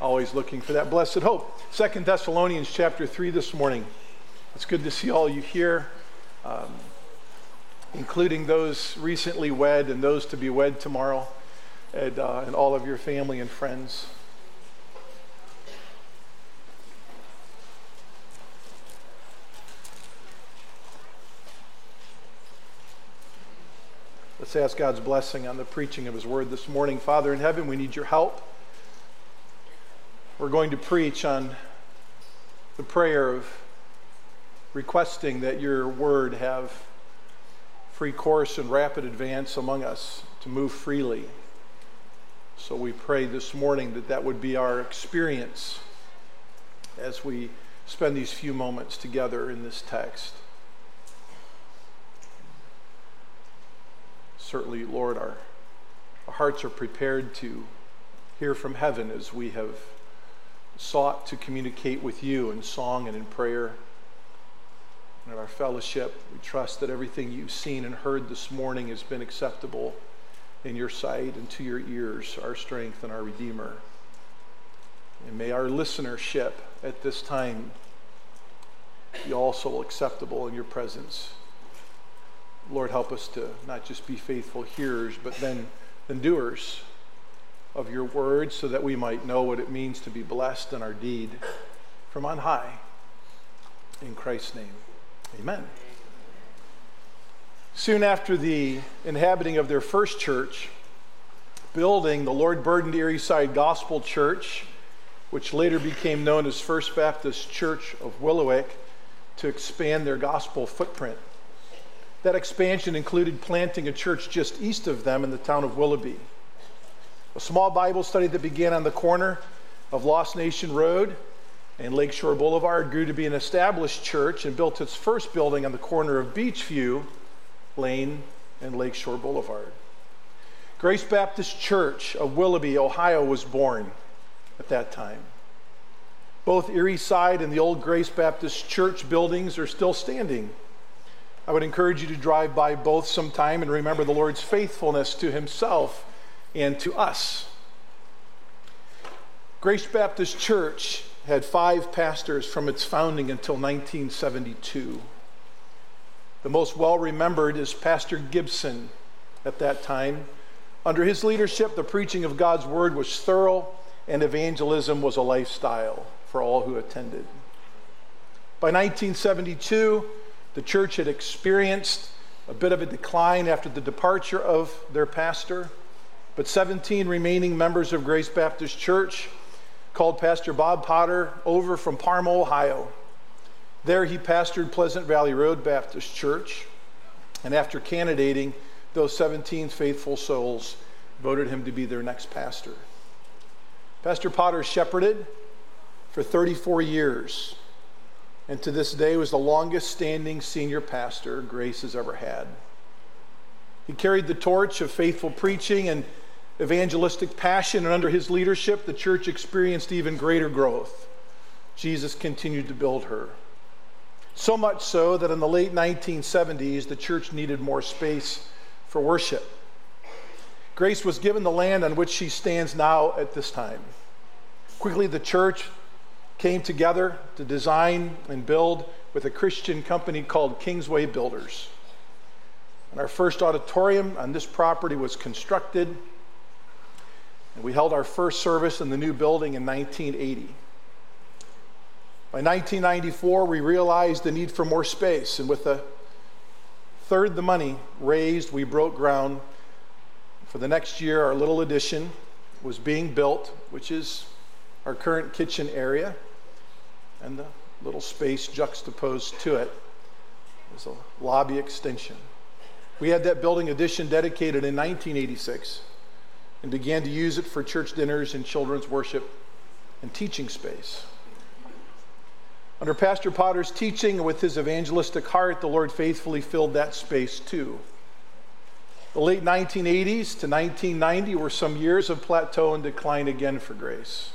always looking for that blessed hope. Second Thessalonians chapter 3 this morning. It's good to see all you here, um, including those recently wed and those to be wed tomorrow, and, uh, and all of your family and friends. Let's ask God's blessing on the preaching of His word this morning. Father in heaven, we need your help. We're going to preach on the prayer of requesting that your word have free course and rapid advance among us to move freely. So we pray this morning that that would be our experience as we spend these few moments together in this text. Certainly, Lord, our, our hearts are prepared to hear from heaven as we have sought to communicate with you in song and in prayer. And in our fellowship, we trust that everything you've seen and heard this morning has been acceptable in your sight and to your ears, our strength and our Redeemer. And may our listenership at this time be also acceptable in your presence. Lord, help us to not just be faithful hearers, but then, then doers of your word so that we might know what it means to be blessed in our deed from on high. In Christ's name, amen. Soon after the inhabiting of their first church, building the Lord burdened Erie Side Gospel Church, which later became known as First Baptist Church of Willowick, to expand their gospel footprint. That expansion included planting a church just east of them in the town of Willoughby. A small Bible study that began on the corner of Lost Nation Road and Lakeshore Boulevard grew to be an established church and built its first building on the corner of Beachview Lane and Lakeshore Boulevard. Grace Baptist Church of Willoughby, Ohio was born at that time. Both Erie Side and the old Grace Baptist Church buildings are still standing. I would encourage you to drive by both sometime and remember the Lord's faithfulness to himself and to us. Grace Baptist Church had five pastors from its founding until 1972. The most well remembered is Pastor Gibson at that time. Under his leadership, the preaching of God's word was thorough and evangelism was a lifestyle for all who attended. By 1972, the church had experienced a bit of a decline after the departure of their pastor. But 17 remaining members of Grace Baptist Church called Pastor Bob Potter over from Parma, Ohio. There he pastored Pleasant Valley Road Baptist Church. And after candidating, those 17 faithful souls voted him to be their next pastor. Pastor Potter shepherded for 34 years, and to this day was the longest standing senior pastor Grace has ever had. He carried the torch of faithful preaching and evangelistic passion, and under his leadership, the church experienced even greater growth. Jesus continued to build her. So much so that in the late 1970s, the church needed more space for worship. Grace was given the land on which she stands now at this time. Quickly, the church came together to design and build with a Christian company called Kingsway Builders. And our first auditorium on this property was constructed and we held our first service in the new building in 1980. By 1994, we realized the need for more space, and with a third the money raised, we broke ground. For the next year, our little addition was being built, which is our current kitchen area, and the little space juxtaposed to it is a lobby extension. We had that building addition dedicated in 1986 and began to use it for church dinners and children's worship and teaching space. Under Pastor Potter's teaching with his evangelistic heart, the Lord faithfully filled that space too. The late 1980s to 1990 were some years of plateau and decline again for Grace.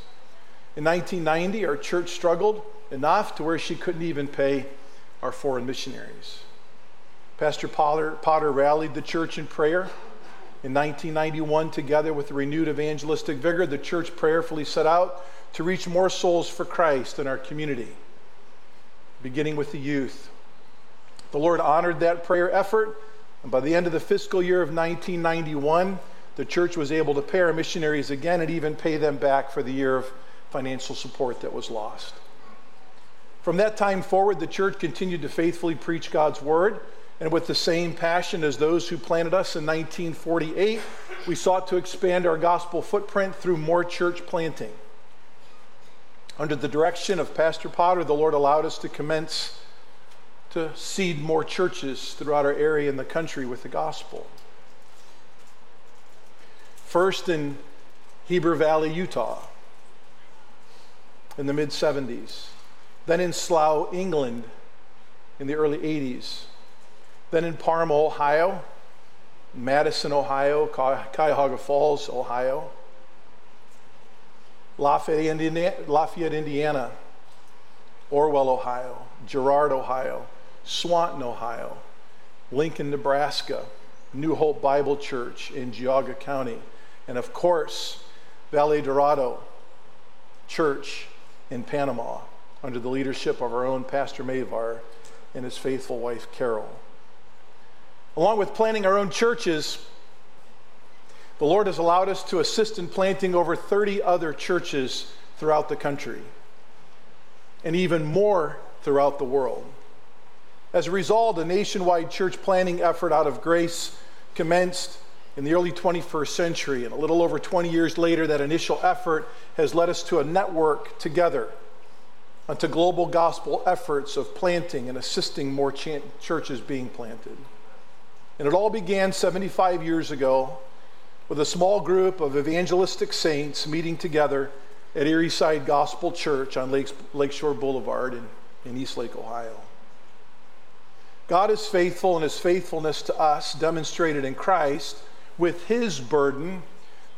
In 1990, our church struggled enough to where she couldn't even pay our foreign missionaries. Pastor Potter, Potter rallied the church in prayer in 1991, together with renewed evangelistic vigor, the church prayerfully set out to reach more souls for Christ in our community, beginning with the youth. The Lord honored that prayer effort, and by the end of the fiscal year of 1991, the church was able to pay our missionaries again and even pay them back for the year of financial support that was lost. From that time forward, the church continued to faithfully preach God's word, and with the same passion as those who planted us in 1948, we sought to expand our gospel footprint through more church planting. Under the direction of Pastor Potter, the Lord allowed us to commence to seed more churches throughout our area in the country with the gospel. First in Heber Valley, Utah, in the mid 70s. Then in Slough, England, in the early 80s. Then in Parma, Ohio, Madison, Ohio, Cuyahoga Falls, Ohio. Lafayette, Indiana, Lafayette, Indiana, Orwell, Ohio, Girard, Ohio, Swanton, Ohio, Lincoln, Nebraska, New Hope Bible Church in Geauga County, and of course, Valle Dorado Church in Panama under the leadership of our own Pastor Mavar and his faithful wife Carol. Along with planting our own churches, the Lord has allowed us to assist in planting over 30 other churches throughout the country and even more throughout the world. As a result, a nationwide church planting effort out of grace commenced in the early 21st century. And a little over 20 years later, that initial effort has led us to a network together onto global gospel efforts of planting and assisting more ch- churches being planted. And it all began 75 years ago with a small group of evangelistic saints meeting together at Erie Side Gospel Church on Lakes, Lakeshore Boulevard in, in Eastlake, Ohio. God is faithful, and his faithfulness to us, demonstrated in Christ, with his burden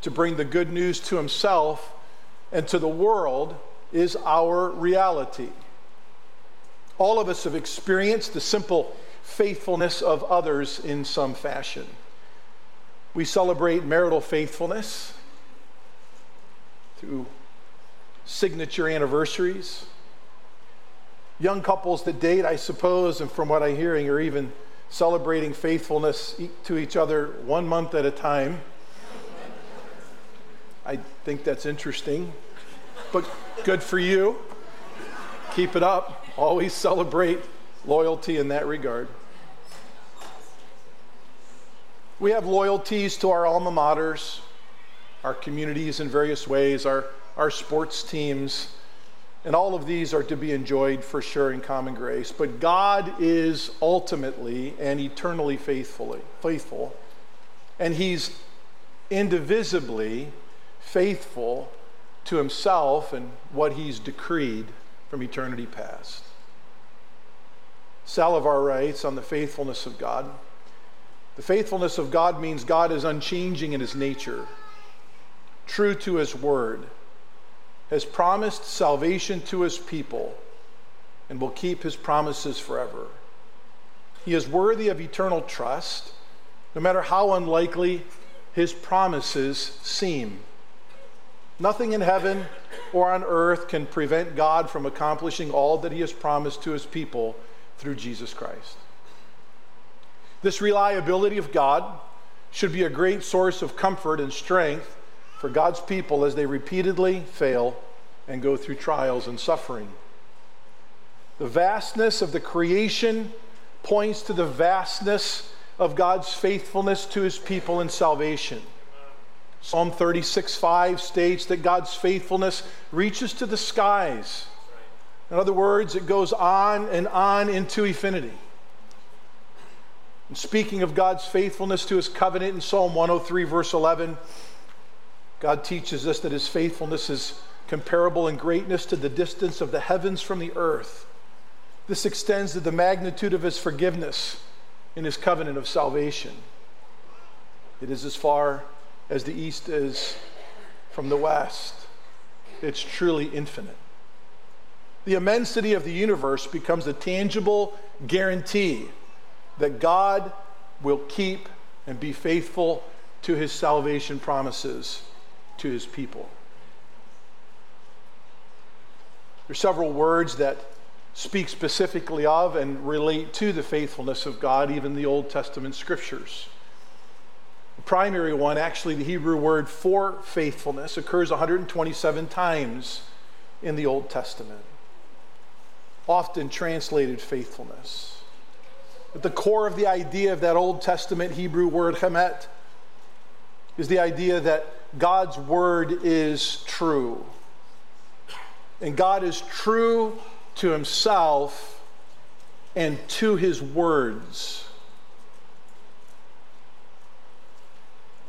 to bring the good news to himself and to the world, is our reality. All of us have experienced the simple faithfulness of others in some fashion. We celebrate marital faithfulness through signature anniversaries. Young couples that date, I suppose, and from what I'm hearing, are even celebrating faithfulness to each other one month at a time. I think that's interesting, but good for you. Keep it up. Always celebrate loyalty in that regard. We have loyalties to our alma maters, our communities in various ways, our, our sports teams, and all of these are to be enjoyed for sure in common grace. But God is ultimately and eternally faithfully, faithful, and He's indivisibly faithful to Himself and what He's decreed from eternity past. Saldivar writes on the faithfulness of God. The faithfulness of God means God is unchanging in his nature, true to his word, has promised salvation to his people, and will keep his promises forever. He is worthy of eternal trust, no matter how unlikely his promises seem. Nothing in heaven or on earth can prevent God from accomplishing all that he has promised to his people through Jesus Christ. This reliability of God should be a great source of comfort and strength for God's people as they repeatedly fail and go through trials and suffering. The vastness of the creation points to the vastness of God's faithfulness to his people in salvation. Psalm 36 5 states that God's faithfulness reaches to the skies. In other words, it goes on and on into infinity. And speaking of God's faithfulness to his covenant in Psalm 103, verse 11, God teaches us that his faithfulness is comparable in greatness to the distance of the heavens from the earth. This extends to the magnitude of his forgiveness in his covenant of salvation. It is as far as the east is from the west. It's truly infinite. The immensity of the universe becomes a tangible guarantee that God will keep and be faithful to his salvation promises to his people. There are several words that speak specifically of and relate to the faithfulness of God, even the Old Testament scriptures. The primary one, actually, the Hebrew word for faithfulness, occurs 127 times in the Old Testament, often translated faithfulness. At the core of the idea of that Old Testament Hebrew word chemet is the idea that God's word is true. And God is true to himself and to his words.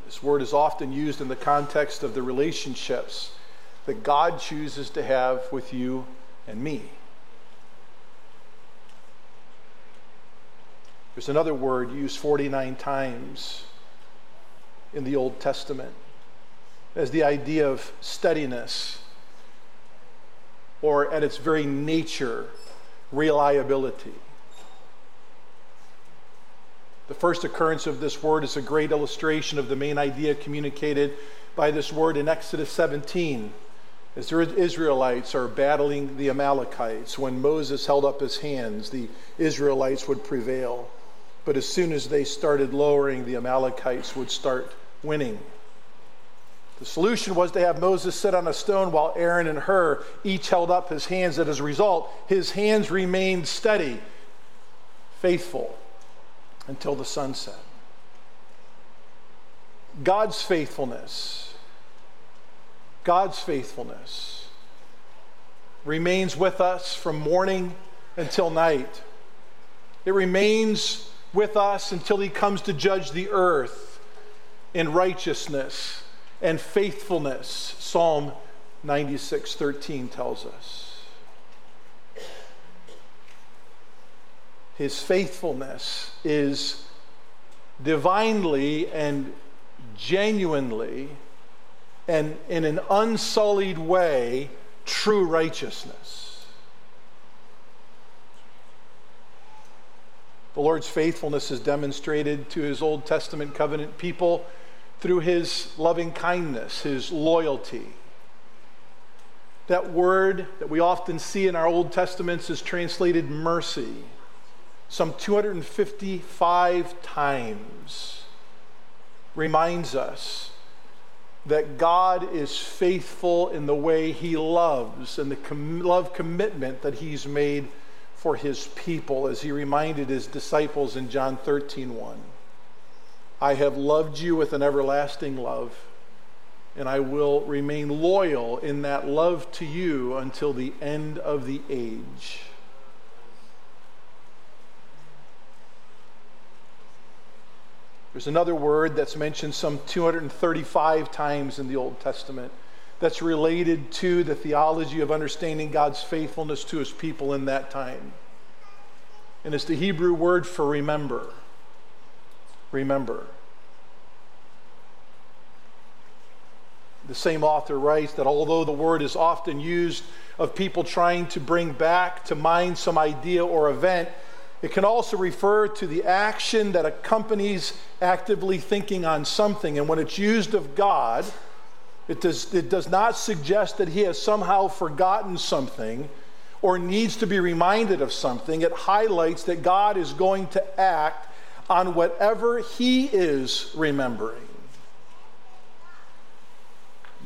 This word is often used in the context of the relationships that God chooses to have with you and me. There's another word used 49 times in the Old Testament as the idea of steadiness or at its very nature, reliability. The first occurrence of this word is a great illustration of the main idea communicated by this word in Exodus 17. As the Israelites are battling the Amalekites, when Moses held up his hands, the Israelites would prevail. But as soon as they started lowering, the Amalekites would start winning. The solution was to have Moses sit on a stone while Aaron and Hur each held up his hands. And as a result, his hands remained steady, faithful, until the sun set. God's faithfulness, God's faithfulness remains with us from morning until night. It remains with us until he comes to judge the earth in righteousness and faithfulness, Psalm 96:13 tells us. His faithfulness is divinely and genuinely and in an unsullied way true righteousness. The Lord's faithfulness is demonstrated to his Old Testament covenant people through his loving kindness, his loyalty. That word that we often see in our Old Testaments is translated mercy, some 255 times, reminds us that God is faithful in the way he loves and the com- love commitment that he's made for his people, as he reminded his disciples in John 13 1. I have loved you with an everlasting love, and I will remain loyal in that love to you until the end of the age. There's another word that's mentioned some 235 times in the Old Testament that's related to the theology of understanding God's faithfulness to his people in that time. And it's the Hebrew word for remember remember. The same author writes that although the word is often used of people trying to bring back to mind some idea or event, it can also refer to the action that accompanies actively thinking on something. And when it's used of God, it does, it does not suggest that he has somehow forgotten something or needs to be reminded of something. It highlights that God is going to act on whatever he is remembering.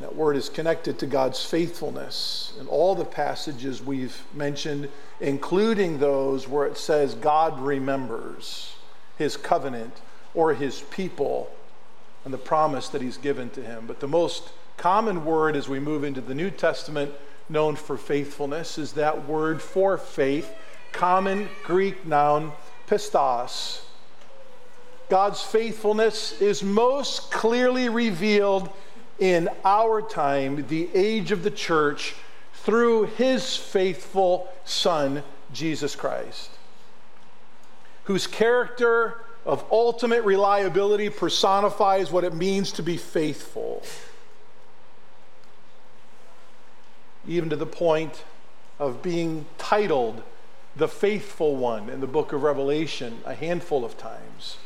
that word is connected to God's faithfulness in all the passages we've mentioned, including those where it says God remembers his covenant or his people and the promise that he's given to him. But the most common word as we move into the New Testament known for faithfulness is that word for faith, common Greek noun pistos. God's faithfulness is most clearly revealed in our time, the age of the church, through his faithful Son, Jesus Christ, whose character of ultimate reliability personifies what it means to be faithful, even to the point of being titled the faithful one in the book of Revelation a handful of times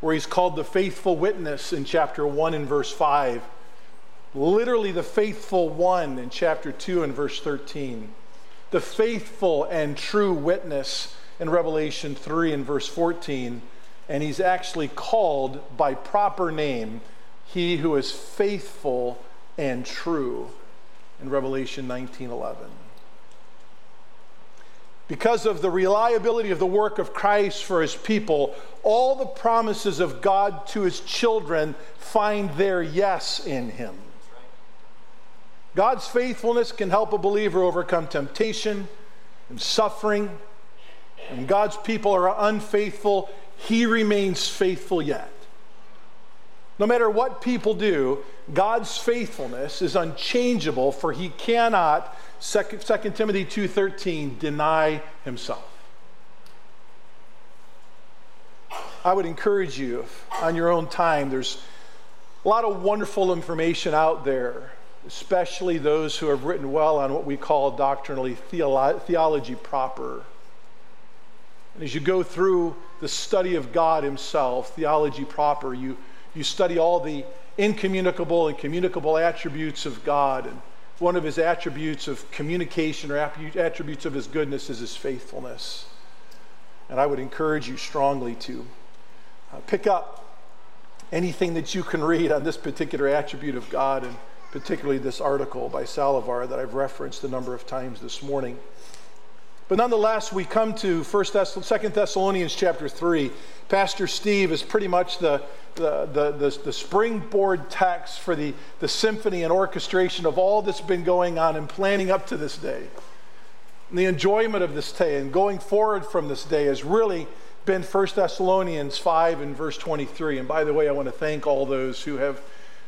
where he's called the faithful witness in chapter 1 and verse 5. Literally, the faithful one in chapter 2 and verse 13. the faithful and true witness in Revelation 3 and verse 14. And he's actually called by proper name, he who is faithful and true in Revelation 19:11. Because of the reliability of the work of Christ for his people, all the promises of God to his children find their yes in him. God's faithfulness can help a believer overcome temptation and suffering. And God's people are unfaithful, he remains faithful yet. No matter what people do, God's faithfulness is unchangeable for he cannot 2 Timothy 2:13 deny himself. I would encourage you on your own time there's a lot of wonderful information out there, especially those who have written well on what we call doctrinally theolo- theology proper. And as you go through the study of God himself, theology proper, you you study all the incommunicable and communicable attributes of God. And one of his attributes of communication or attributes of his goodness is his faithfulness. And I would encourage you strongly to uh, pick up anything that you can read on this particular attribute of God, and particularly this article by Saldivar that I've referenced a number of times this morning. But nonetheless, we come to 1 Thess- 2 Thessalonians chapter 3. Pastor Steve is pretty much the, the, the, the, the springboard text for the, the symphony and orchestration of all that's been going on and planning up to this day. And the enjoyment of this day and going forward from this day has really been 1 Thessalonians 5 and verse 23. And by the way, I want to thank all those who have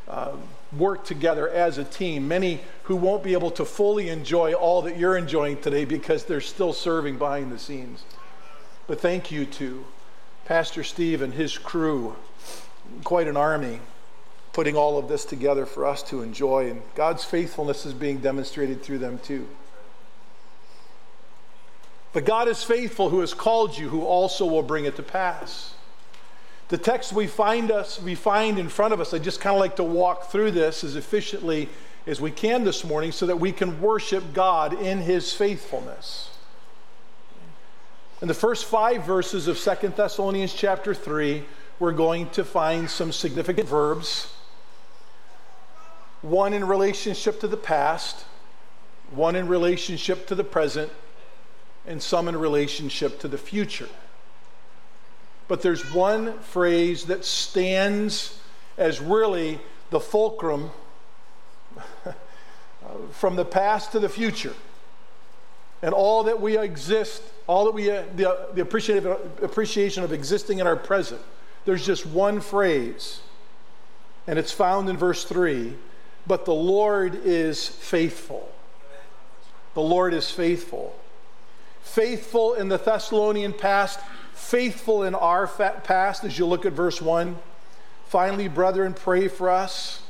uh, worked together as a team. Many who won't be able to fully enjoy all that you're enjoying today because they're still serving behind the scenes. But thank you to Pastor Steve and his crew, quite an army, putting all of this together for us to enjoy. And God's faithfulness is being demonstrated through them too. But God is faithful who has called you, who also will bring it to pass. The text we find us, we find in front of us, I just kind of like to walk through this as efficiently as we can this morning so that we can worship God in his faithfulness. In the first five verses of Second Thessalonians chapter 3, we're going to find some significant verbs. One in relationship to the past, one in relationship to the present, and some in relationship to the future. But there's one phrase that stands as really the fulcrum from the past to the future. And all that we exist, all that we, uh, the, the appreciation of existing in our present. There's just one phrase, and it's found in verse 3 But the Lord is faithful. The Lord is faithful. Faithful in the Thessalonian past, faithful in our past, as you look at verse 1. Finally, brethren, pray for us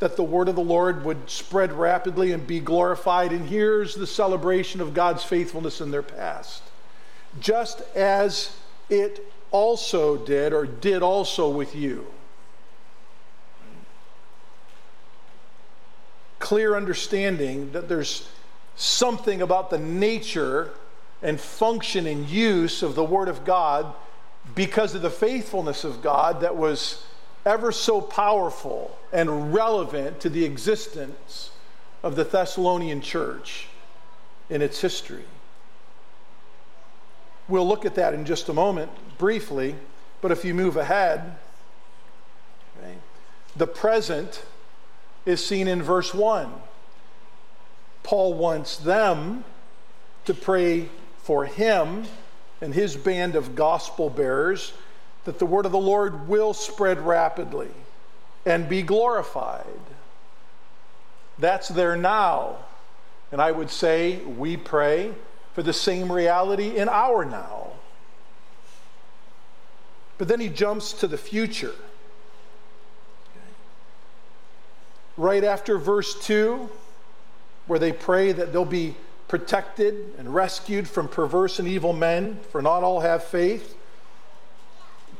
that the word of the Lord would spread rapidly and be glorified. And here's the celebration of God's faithfulness in their past. Just as it also did, or did also with you. Clear understanding that there's something about the nature and function and use of the Word of God because of the faithfulness of God that was ever so powerful and relevant to the existence of the Thessalonian church in its history. We'll look at that in just a moment, briefly, but if you move ahead, okay, the present is seen in verse 1. Paul wants them to pray for him and his band of gospel bearers that the word of the Lord will spread rapidly and be glorified. That's there now. And I would say we pray for the same reality in our now. But then he jumps to the future. Right after verse 2, where they pray that they'll be protected and rescued from perverse and evil men, for not all have faith.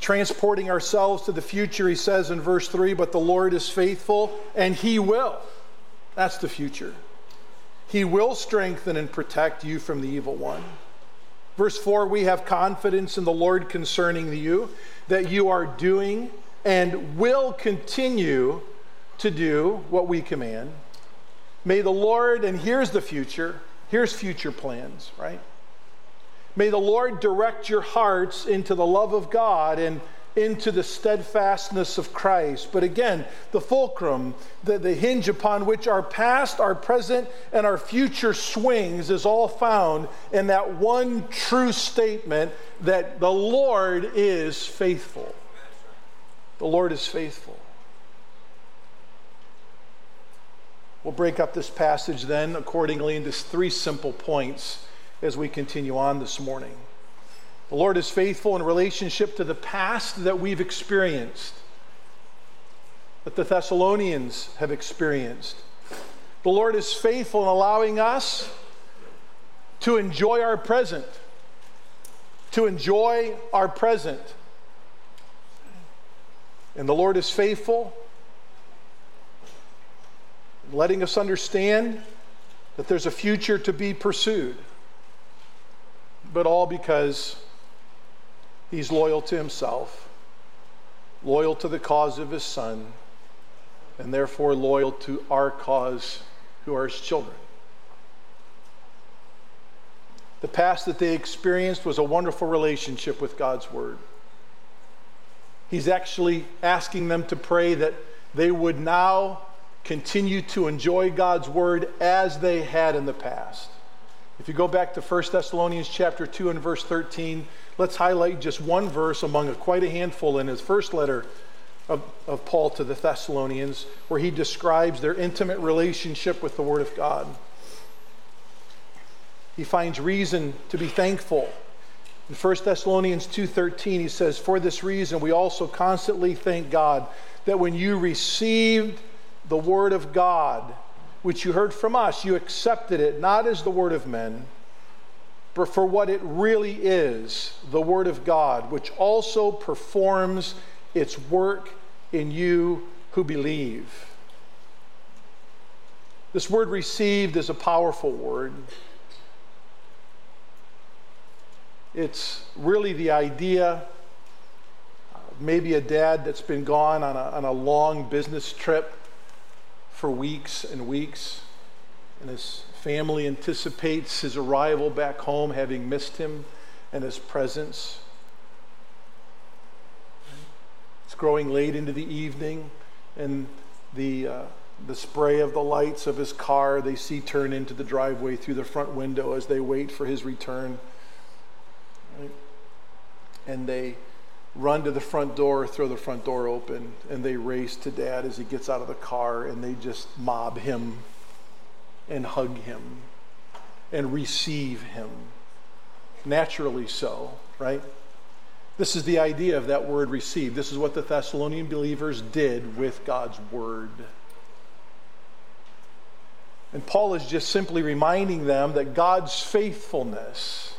Transporting ourselves to the future, he says in verse 3 But the Lord is faithful, and he will. That's the future. He will strengthen and protect you from the evil one. Verse 4 We have confidence in the Lord concerning you, that you are doing and will continue to do what we command. May the Lord, and here's the future, here's future plans, right? May the Lord direct your hearts into the love of God and into the steadfastness of Christ. But again, the fulcrum, the, the hinge upon which our past, our present, and our future swings is all found in that one true statement that the Lord is faithful. The Lord is faithful. We'll break up this passage then accordingly into three simple points as we continue on this morning. The Lord is faithful in relationship to the past that we've experienced, that the Thessalonians have experienced. The Lord is faithful in allowing us to enjoy our present, to enjoy our present. And the Lord is faithful, letting us understand that there's a future to be pursued, but all because He's loyal to himself, loyal to the cause of his son, and therefore loyal to our cause, who are his children. The past that they experienced was a wonderful relationship with God's Word. He's actually asking them to pray that they would now continue to enjoy God's Word as they had in the past. If you go back to 1 Thessalonians chapter 2 and verse 13, let's highlight just one verse among a, quite a handful in his first letter of, of Paul to the Thessalonians, where he describes their intimate relationship with the Word of God. He finds reason to be thankful. In 1 Thessalonians 2:13 he says, "For this reason we also constantly thank God that when you received the word of God, which you heard from us, you accepted it not as the word of men, but for what it really is the word of God, which also performs its work in you who believe. This word received is a powerful word. It's really the idea uh, maybe a dad that's been gone on a, on a long business trip for weeks and weeks, and his family anticipates his arrival back home, having missed him and his presence. It's growing late into the evening, and the, uh, the spray of the lights of his car they see turn into the driveway through the front window as they wait for his return. Right? And they run to the front door, throw the front door open, and they race to dad as he gets out of the car and they just mob him and hug him and receive him. Naturally so, right? This is the idea of that word receive. This is what the Thessalonian believers did with God's word. And Paul is just simply reminding them that God's faithfulness,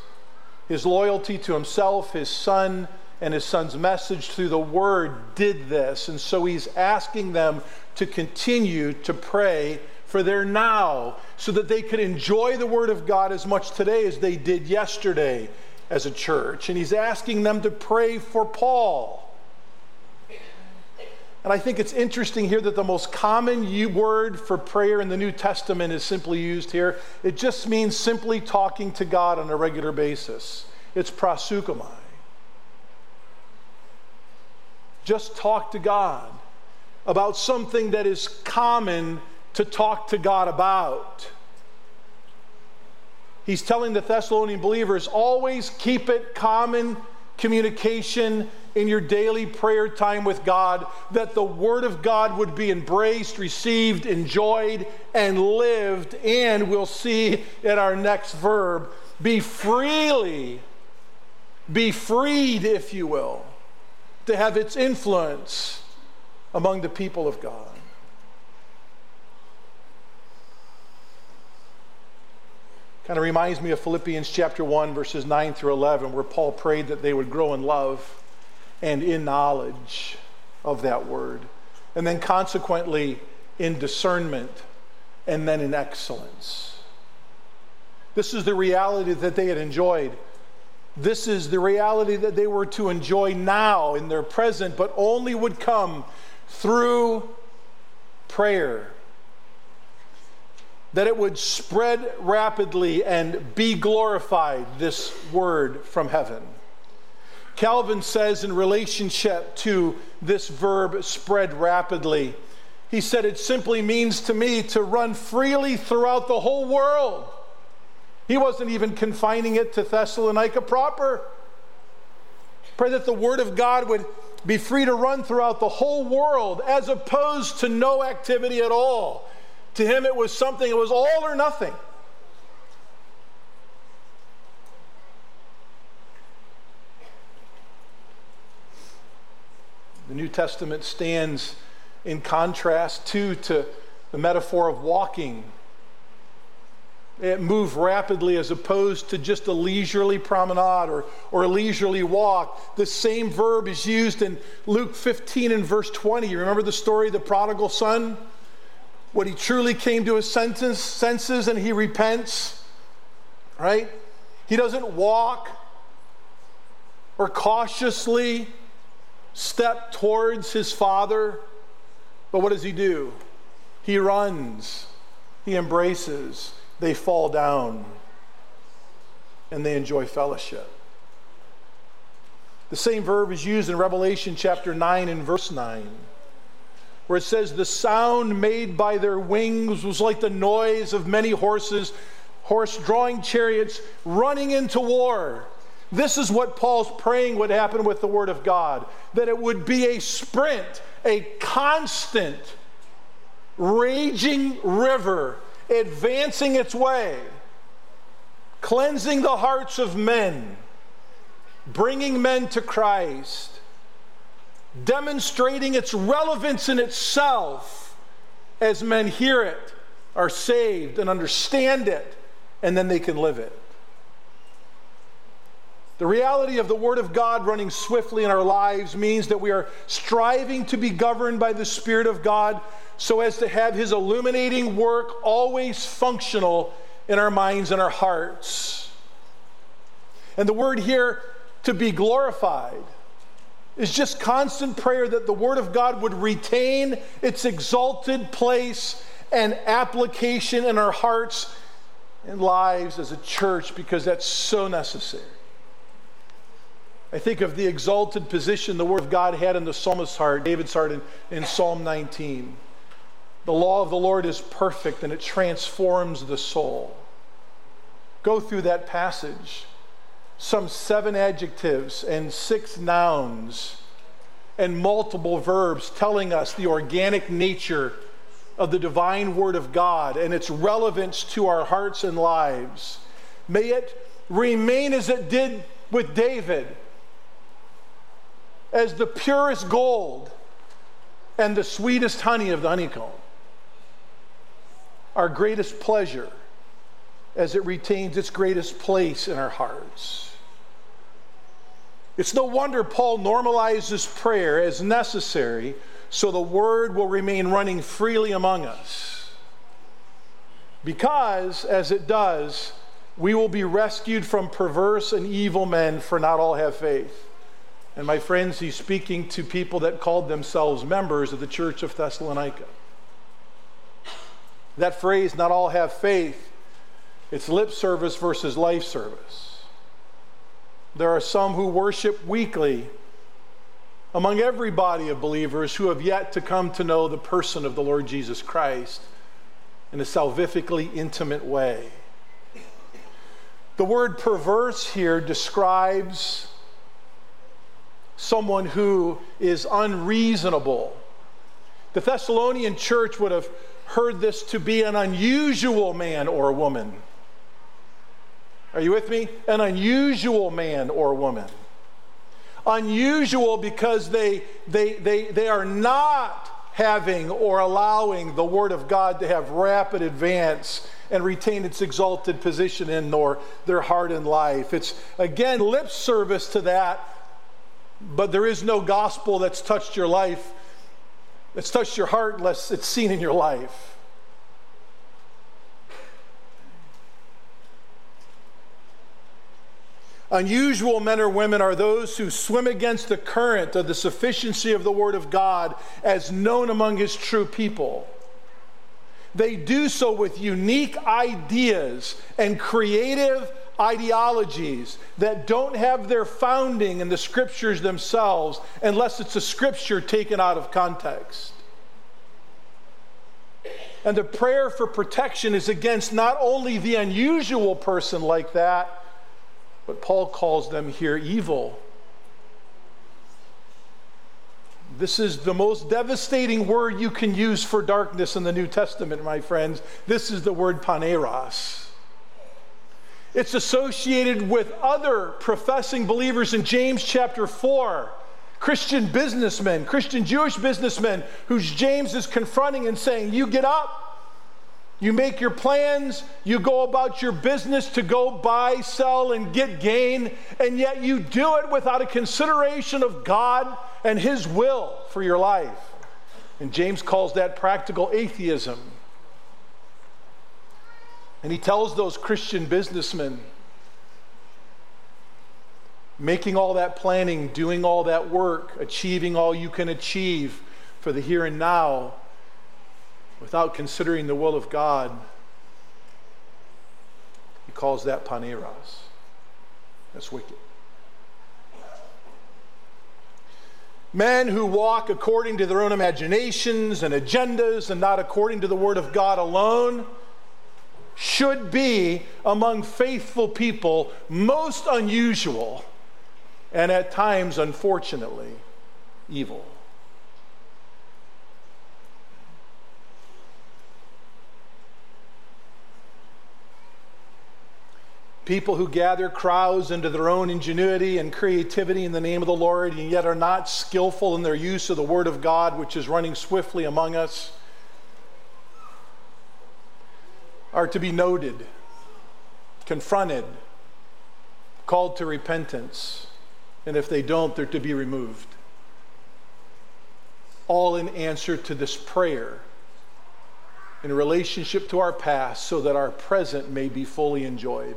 his loyalty to himself, his son, and his son's message through the word did this. And so he's asking them to continue to pray for their now so that they could enjoy the word of God as much today as they did yesterday as a church. And he's asking them to pray for Paul. And I think it's interesting here that the most common word for prayer in the New Testament is simply used here. It just means simply talking to God on a regular basis. It's proseuchomai. Just talk to God about something that is common to talk to God about. He's telling the Thessalonian believers always keep it common communication in your daily prayer time with God, that the Word of God would be embraced, received, enjoyed, and lived. And we'll see in our next verb be freely, be freed, if you will to have its influence among the people of God. Kind of reminds me of Philippians chapter 1, verses 9 through 11, where Paul prayed that they would grow in love and in knowledge of that word, and then consequently in discernment and then in excellence. This is the reality that they had enjoyed. This is the reality that they were to enjoy now in their present, but only would come through prayer. That it would spread rapidly and be glorified, this word from heaven. Calvin says in relationship to this verb spread rapidly, he said it simply means to me to run freely throughout the whole world. He wasn't even confining it to Thessalonica proper. Pray that the Word of God would be free to run throughout the whole world as opposed to no activity at all. To him, it was something, it was all or nothing. The New Testament stands in contrast, too, to the metaphor of walking. It moved rapidly as opposed to just a leisurely promenade or, or a leisurely walk. The same verb is used in Luke 15 and verse 20. You remember the story of the prodigal son? When he truly came to his senses and he repents, right? He doesn't walk or cautiously step towards his father but what does he do? He runs, he embraces, they fall down, and they enjoy fellowship. The same verb is used in Revelation chapter 9 and verse 9, where it says, The sound made by their wings was like the noise of many horses, horse drawing chariots running into war. This is what Paul's praying would happen with the Word of God that it would be a sprint a constant, raging river advancing its way, cleansing the hearts of men, bringing men to Christ, demonstrating its relevance in itself as men hear it, are saved, and understand it, and then they can live it. The reality of the Word of God running swiftly in our lives means that we are striving to be governed by the Spirit of God so as to have His illuminating work always functional in our minds and our hearts. And the word here, to be glorified, is just constant prayer that the Word of God would retain its exalted place and application in our hearts and lives as a church because that's so necessary. I think of the exalted position the Word of God had in the psalmist's heart, David's heart in, in Psalm 19. The law of the Lord is perfect and it transforms the soul. Go through that passage. Some seven adjectives and six nouns and multiple verbs telling us the organic nature of the divine Word of God and its relevance to our hearts and lives. May it remain as it did with David as the purest gold and the sweetest honey of the honeycomb. Our greatest pleasure as it retains its greatest place in our hearts. It's no wonder Paul normalizes prayer as necessary so the word will remain running freely among us. Because, as it does, we will be rescued from perverse and evil men, for not all have faith. And my friends, he's speaking to people that called themselves members of the church of Thessalonica. That phrase, not all have faith, it's lip service versus life service. There are some who worship weekly among every body of believers who have yet to come to know the person of the Lord Jesus Christ in a salvifically intimate way. The word perverse here describes someone who is unreasonable. The Thessalonian church would have heard this to be an unusual man or woman. Are you with me? An unusual man or woman. Unusual because they, they, they, they are not having or allowing the Word of God to have rapid advance and retain its exalted position in nor their heart and life. It's again lip service to that but there is no gospel that's touched your life, that's touched your heart, unless it's seen in your life. Unusual men or women are those who swim against the current of the sufficiency of the Word of God as known among His true people. They do so with unique ideas and creative ideologies that don't have their founding in the scriptures themselves unless it's a scripture taken out of context. And the prayer for protection is against not only the unusual person like that, but Paul calls them here evil. This is the most devastating word you can use for darkness in the New Testament, my friends. This is the word poneros. It's associated with other professing believers in James chapter 4. Christian businessmen, Christian Jewish businessmen, whose James is confronting and saying, You get up, you make your plans, you go about your business to go buy, sell, and get gain, and yet you do it without a consideration of God and His will for your life. And James calls that practical atheism. And he tells those Christian businessmen, making all that planning, doing all that work, achieving all you can achieve for the here and now without considering the will of God, he calls that poneros. That's wicked. Men who walk according to their own imaginations and agendas and not according to the Word of God alone should be among faithful people most unusual and at times, unfortunately, evil. People who gather crowds into their own ingenuity and creativity in the name of the Lord, and yet are not skillful in their use of the Word of God, which is running swiftly among us are to be noted, confronted, called to repentance, and if they don't, they're to be removed. All in answer to this prayer in relationship to our past so that our present may be fully enjoyed.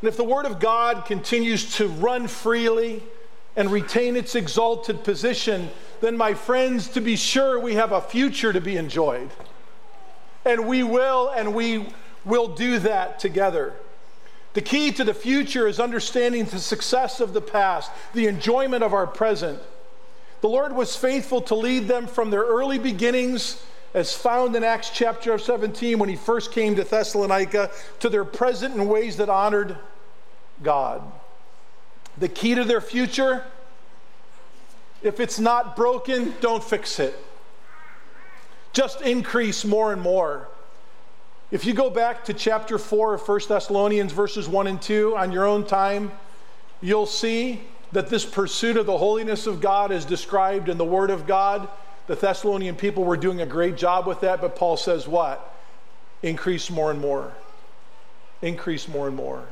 And if the Word of God continues to run freely and retain its exalted position, then, my friends, to be sure we have a future to be enjoyed. And we will, and we will do that together. The key to the future is understanding the success of the past, the enjoyment of our present. The Lord was faithful to lead them from their early beginnings, as found in Acts chapter 17 when he first came to Thessalonica, to their present in ways that honored God. The key to their future if it's not broken, don't fix it. Just increase more and more. If you go back to chapter 4 of 1 Thessalonians, verses 1 and 2, on your own time, you'll see that this pursuit of the holiness of God is described in the Word of God. The Thessalonian people were doing a great job with that, but Paul says what? Increase more and more. Increase more and more.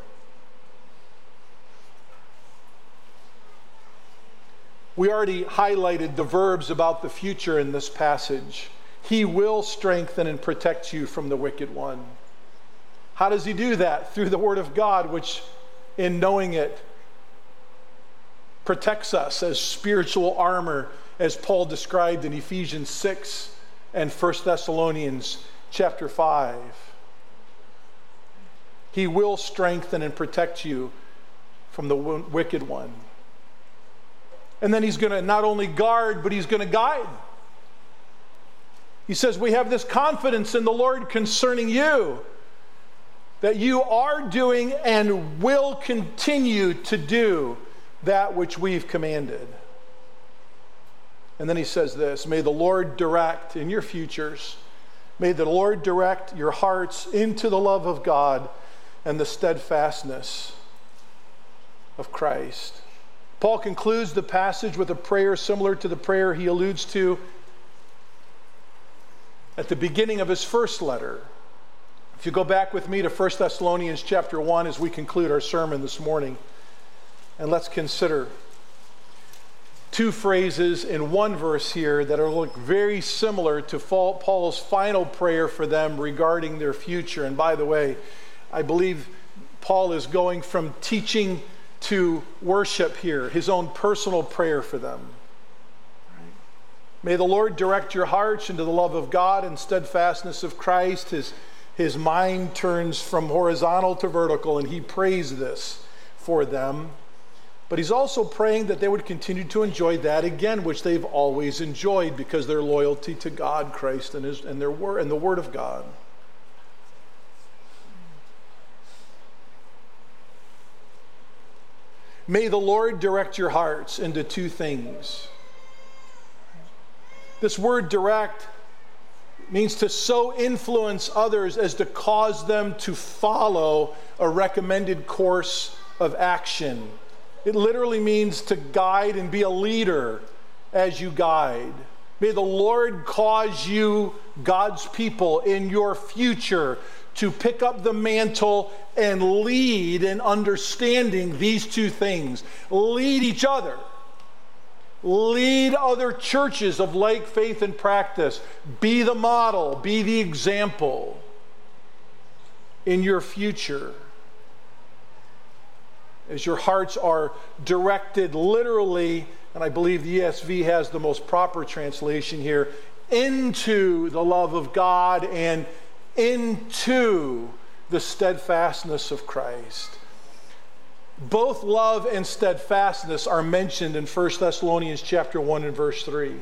We already highlighted the verbs about the future in this passage. He will strengthen and protect you from the wicked one. How does he do that? Through the Word of God, which, in knowing it, protects us as spiritual armor, as Paul described in Ephesians 6 and 1 Thessalonians chapter 5. He will strengthen and protect you from the wicked one. And then he's going to not only guard, but he's going to guide. He says, We have this confidence in the Lord concerning you that you are doing and will continue to do that which we've commanded. And then he says this May the Lord direct in your futures, may the Lord direct your hearts into the love of God and the steadfastness of Christ. Paul concludes the passage with a prayer similar to the prayer he alludes to at the beginning of his first letter. If you go back with me to 1 Thessalonians chapter 1 as we conclude our sermon this morning, and let's consider two phrases in one verse here that are look very similar to Paul's final prayer for them regarding their future. And by the way, I believe Paul is going from teaching to worship here, his own personal prayer for them. May the Lord direct your hearts into the love of God and steadfastness of Christ. His, his mind turns from horizontal to vertical, and he prays this for them. But he's also praying that they would continue to enjoy that again, which they've always enjoyed because their loyalty to God, Christ, and, his, and, their word, and the Word of God. May the Lord direct your hearts into two things. This word direct means to so influence others as to cause them to follow a recommended course of action. It literally means to guide and be a leader as you guide. May the Lord cause you, God's people, in your future to pick up the mantle and lead in understanding these two things. Lead each other. Lead other churches of like faith and practice. Be the model, be the example in your future. As your hearts are directed literally, and I believe the ESV has the most proper translation here, into the love of God and into the steadfastness of Christ. Both love and steadfastness are mentioned in 1 Thessalonians chapter 1 and verse 3.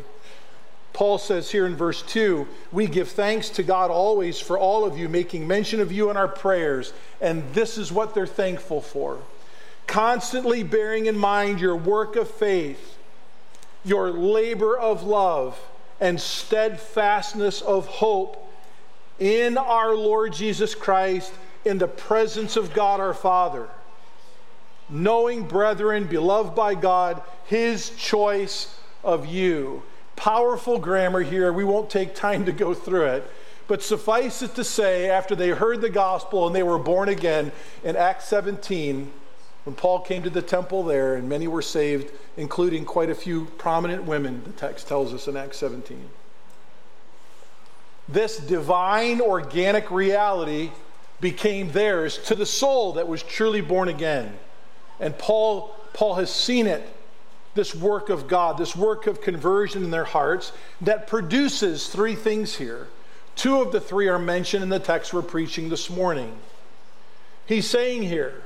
Paul says here in verse 2, we give thanks to God always for all of you, making mention of you in our prayers, and this is what they're thankful for. Constantly bearing in mind your work of faith, your labor of love, and steadfastness of hope in our Lord Jesus Christ in the presence of God our Father. Knowing, brethren, beloved by God, his choice of you. Powerful grammar here. We won't take time to go through it. But suffice it to say, after they heard the gospel and they were born again, in Acts 17, when Paul came to the temple there, and many were saved, including quite a few prominent women, the text tells us in Acts 17 this divine organic reality became theirs to the soul that was truly born again. And Paul, Paul has seen it, this work of God, this work of conversion in their hearts that produces three things here. Two of the three are mentioned in the text we're preaching this morning. He's saying here,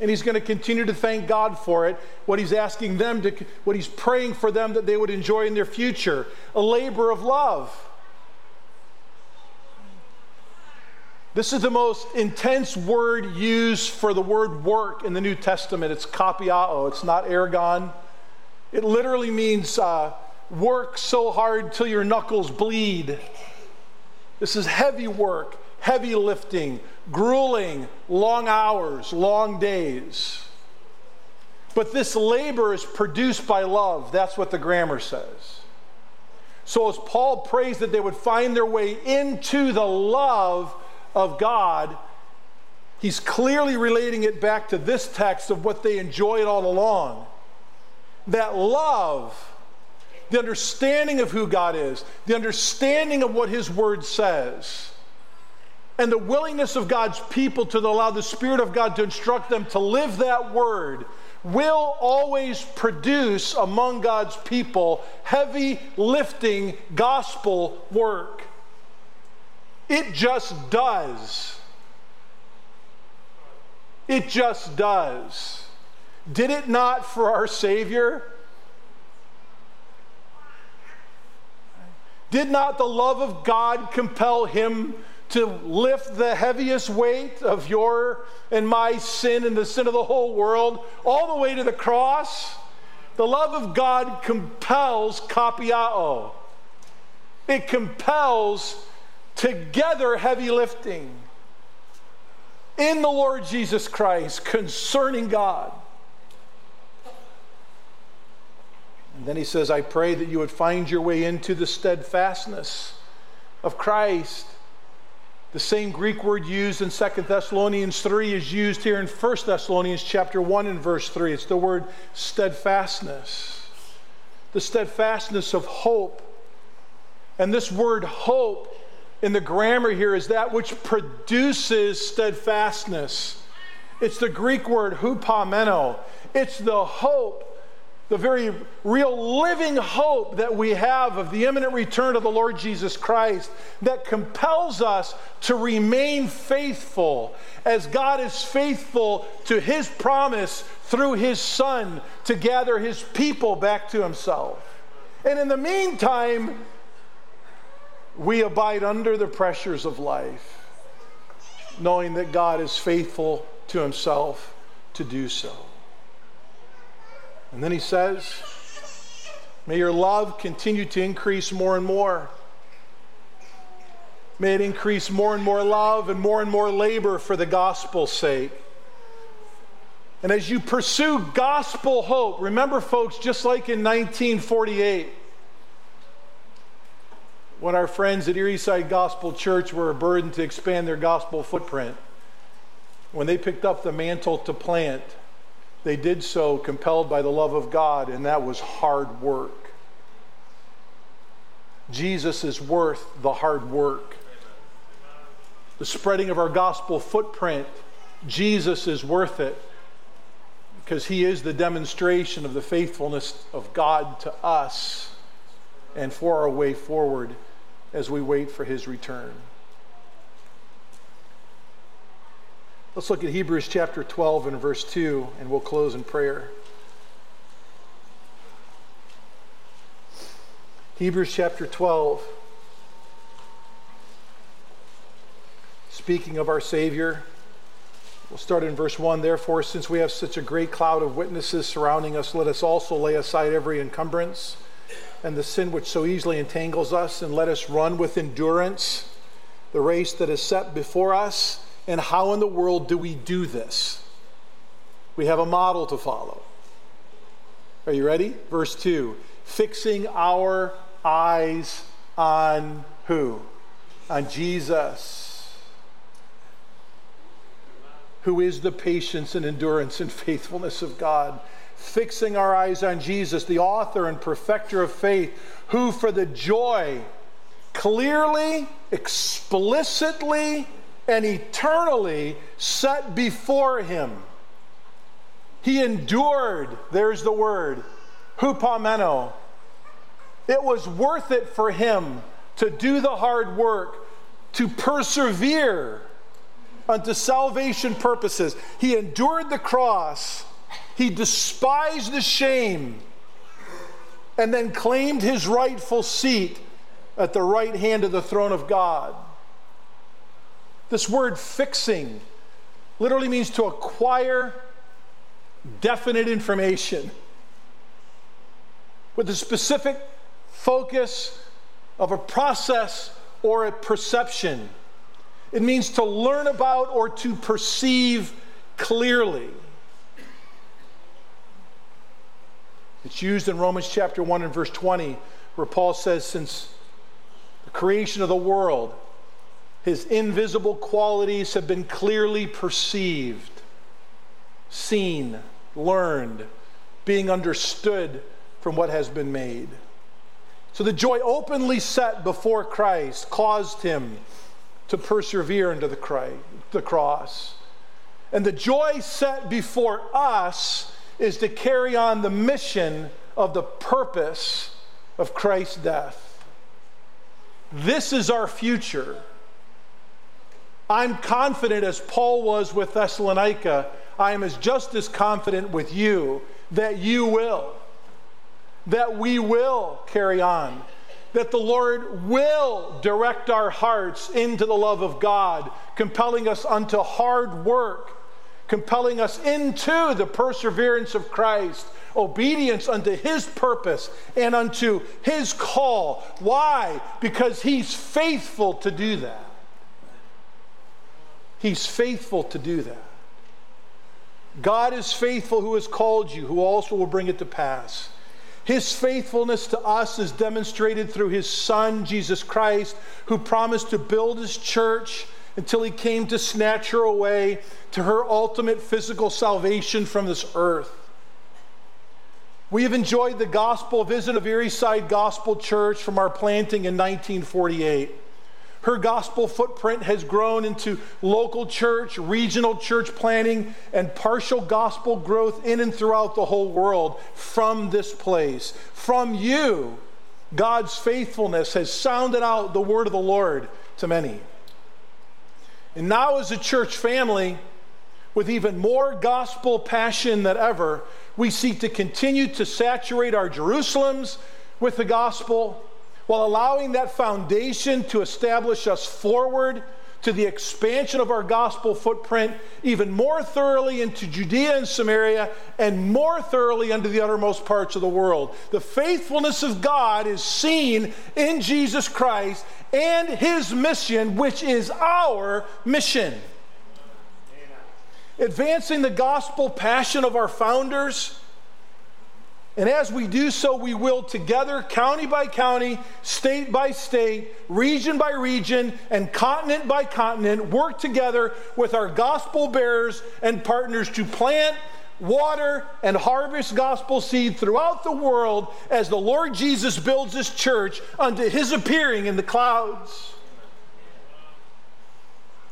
and he's going to continue to thank God for it, what he's asking them to, what he's praying for them that they would enjoy in their future a labor of love This is the most intense word used for the word work in the New Testament. It's kapiao, it's not ergon. It literally means uh, work so hard till your knuckles bleed. This is heavy work, heavy lifting, grueling, long hours, long days. But this labor is produced by love. That's what the grammar says. So, as Paul prays that they would find their way into the love of God, he's clearly relating it back to this text of what they enjoyed all along. That love, the understanding of who God is, the understanding of what his word says, and the willingness of God's people to allow the Spirit of God to instruct them to live that word will always produce among God's people heavy lifting gospel work. It just does. It just does. Did it not for our Savior? Did not the love of God compel him to lift the heaviest weight of your and my sin and the sin of the whole world all the way to the cross? The love of God compels kapiao. It compels together heavy lifting in the Lord Jesus Christ concerning God. And then he says, I pray that you would find your way into the steadfastness of Christ. The same Greek word used in 2 Thessalonians 3 is used here in 1 Thessalonians chapter 1 and verse 3. It's the word steadfastness. The steadfastness of hope. And this word hope in the grammar here is that which produces steadfastness. It's the Greek word hupomeno. It's the hope, the very real living hope that we have of the imminent return of the Lord Jesus Christ that compels us to remain faithful as God is faithful to his promise through his Son to gather his people back to himself. And in the meantime, we abide under the pressures of life, knowing that God is faithful to himself to do so. And then he says, May your love continue to increase more and more. May it increase more and more love and more and more labor for the gospel's sake. And as you pursue gospel hope, remember, folks, just like in 1948, when our friends at Erieside Gospel Church were burdened to expand their gospel footprint, when they picked up the mantle to plant, they did so compelled by the love of God, and that was hard work. Jesus is worth the hard work. The spreading of our gospel footprint, Jesus is worth it because he is the demonstration of the faithfulness of God to us and for our way forward as we wait for his return. Let's look at Hebrews chapter 12 and verse 2, and we'll close in prayer. Hebrews chapter 12. Speaking of our Savior, we'll start in verse 1. Therefore, since we have such a great cloud of witnesses surrounding us, let us also lay aside every encumbrance and the sin which so easily entangles us, and let us run with endurance the race that is set before us and how in the world do we do this? We have a model to follow. Are you ready? Verse 2 fixing our eyes on who? On Jesus, who is the patience and endurance and faithfulness of God. Fixing our eyes on Jesus, the author and perfecter of faith, who for the joy clearly, explicitly, and eternally set before him. He endured, there's the word, hupomeno. It was worth it for him to do the hard work, to persevere unto salvation purposes. He endured the cross, he despised the shame, and then claimed his rightful seat at the right hand of the throne of God. This word fixing literally means to acquire definite information with a specific focus of a process or a perception. It means to learn about or to perceive clearly. It's used in Romans chapter 1 and verse 20, where Paul says, Since the creation of the world, his invisible qualities have been clearly perceived, seen, learned, being understood from what has been made. So the joy openly set before Christ caused him to persevere into the, Christ, the cross. And the joy set before us is to carry on the mission of the purpose of Christ's death. This is our future. I'm confident as Paul was with Thessalonica, I am as just as confident with you that you will, that we will carry on, that the Lord will direct our hearts into the love of God, compelling us unto hard work, compelling us into the perseverance of Christ, obedience unto his purpose and unto his call. Why? Because he's faithful to do that. He's faithful to do that. God is faithful who has called you, who also will bring it to pass. His faithfulness to us is demonstrated through his Son, Jesus Christ, who promised to build his church until he came to snatch her away to her ultimate physical salvation from this earth. We have enjoyed the gospel visit of Erieside Gospel Church from our planting in 1948. Her gospel footprint has grown into local church, regional church planting, and partial gospel growth in and throughout the whole world from this place. From you, God's faithfulness has sounded out the word of the Lord to many. And now, as a church family, with even more gospel passion than ever, we seek to continue to saturate our Jerusalems with the gospel while allowing that foundation to establish us forward to the expansion of our gospel footprint even more thoroughly into Judea and Samaria and more thoroughly into the uttermost parts of the world. The faithfulness of God is seen in Jesus Christ and his mission, which is our mission. Advancing the gospel passion of our founders and as we do so, we will together, county by county, state by state, region by region, and continent by continent, work together with our gospel bearers and partners to plant, water, and harvest gospel seed throughout the world as the Lord Jesus builds his church unto his appearing in the clouds.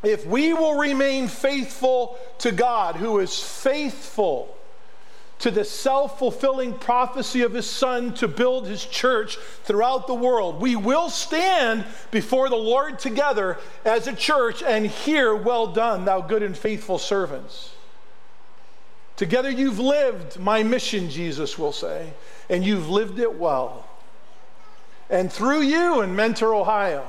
If we will remain faithful to God, who is faithful, to the self fulfilling prophecy of his son to build his church throughout the world. We will stand before the Lord together as a church and hear, Well done, thou good and faithful servants. Together you've lived my mission, Jesus will say, and you've lived it well. And through you in Mentor, Ohio,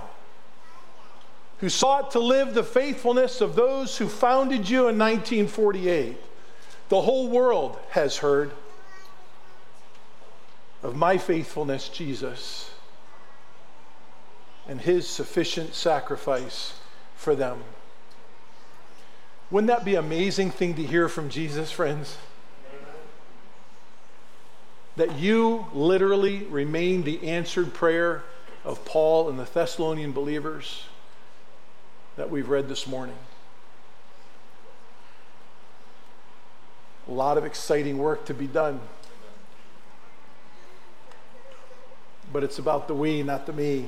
who sought to live the faithfulness of those who founded you in 1948 the whole world has heard of my faithfulness, Jesus, and his sufficient sacrifice for them. Wouldn't that be an amazing thing to hear from Jesus, friends? That you literally remain the answered prayer of Paul and the Thessalonian believers that we've read this morning. A lot of exciting work to be done. But it's about the we, not the me.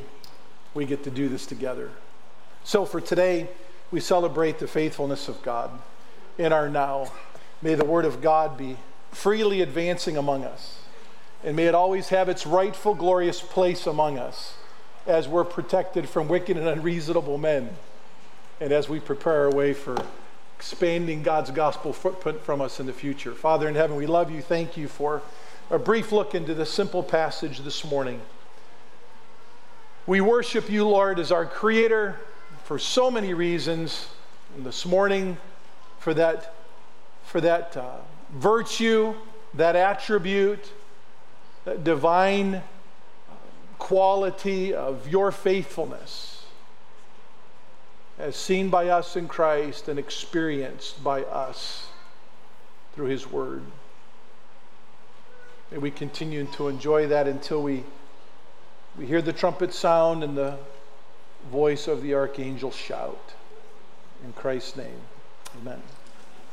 We get to do this together. So for today, we celebrate the faithfulness of God in our now. May the Word of God be freely advancing among us. And may it always have its rightful, glorious place among us as we're protected from wicked and unreasonable men and as we prepare our way for expanding God's gospel footprint from us in the future. Father in heaven, we love you. Thank you for a brief look into this simple passage this morning. We worship you, Lord, as our creator for so many reasons. And this morning, for that, for that uh, virtue, that attribute, that divine quality of your faithfulness as seen by us in Christ and experienced by us through His Word. May we continue to enjoy that until we, we hear the trumpet sound and the voice of the archangel shout. In Christ's name, amen.